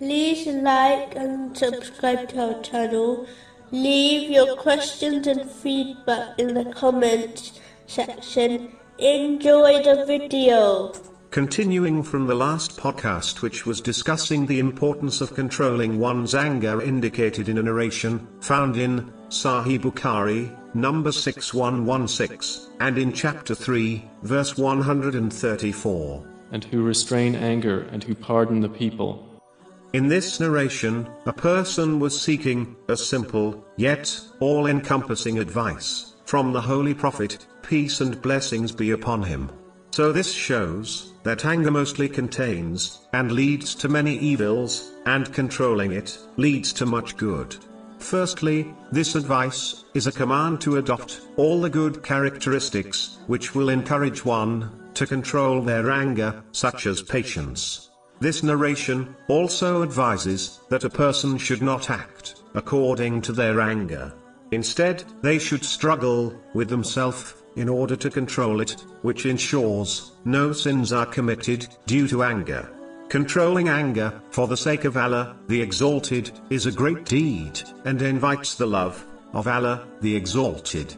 like and subscribe to our channel. Leave your questions and feedback in the comments section. Enjoy the video. Continuing from the last podcast, which was discussing the importance of controlling one's anger, indicated in a narration found in Sahih Bukhari, number 6116, and in chapter 3, verse 134. and who restrain anger and who pardon the people. In this narration, a person was seeking a simple, yet all encompassing advice from the Holy Prophet, peace and blessings be upon him. So this shows that anger mostly contains and leads to many evils, and controlling it leads to much good. Firstly, this advice is a command to adopt all the good characteristics which will encourage one to control their anger, such as patience. This narration also advises that a person should not act according to their anger. Instead, they should struggle with themselves in order to control it, which ensures no sins are committed due to anger. Controlling anger, for the sake of Allah, the Exalted, is a great deed, and invites the love of Allah, the Exalted.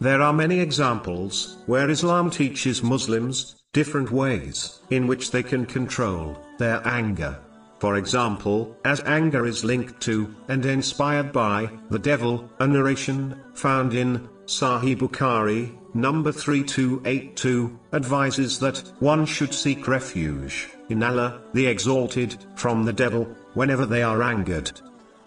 There are many examples where Islam teaches Muslims different ways in which they can control their anger. For example, as anger is linked to and inspired by the devil, a narration found in Sahih Bukhari, number 3282, advises that one should seek refuge in Allah, the Exalted, from the devil, whenever they are angered.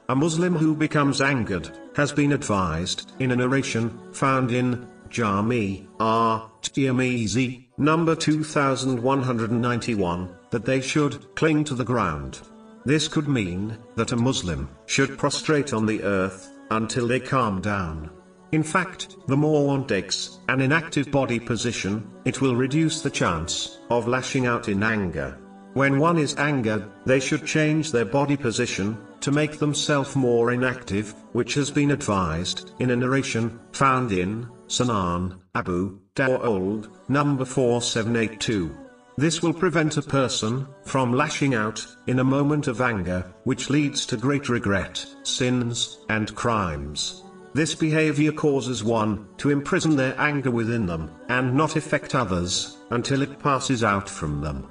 A Muslim who becomes angered has been advised in a narration found in Jami R. Tirmizi, number 2191, that they should cling to the ground. This could mean that a Muslim should prostrate on the earth until they calm down. In fact, the more one takes an inactive body position, it will reduce the chance of lashing out in anger. When one is angered, they should change their body position to make themselves more inactive, which has been advised in a narration found in Sunan Abu Dawud, number 4782. This will prevent a person from lashing out in a moment of anger, which leads to great regret, sins, and crimes. This behavior causes one to imprison their anger within them and not affect others until it passes out from them.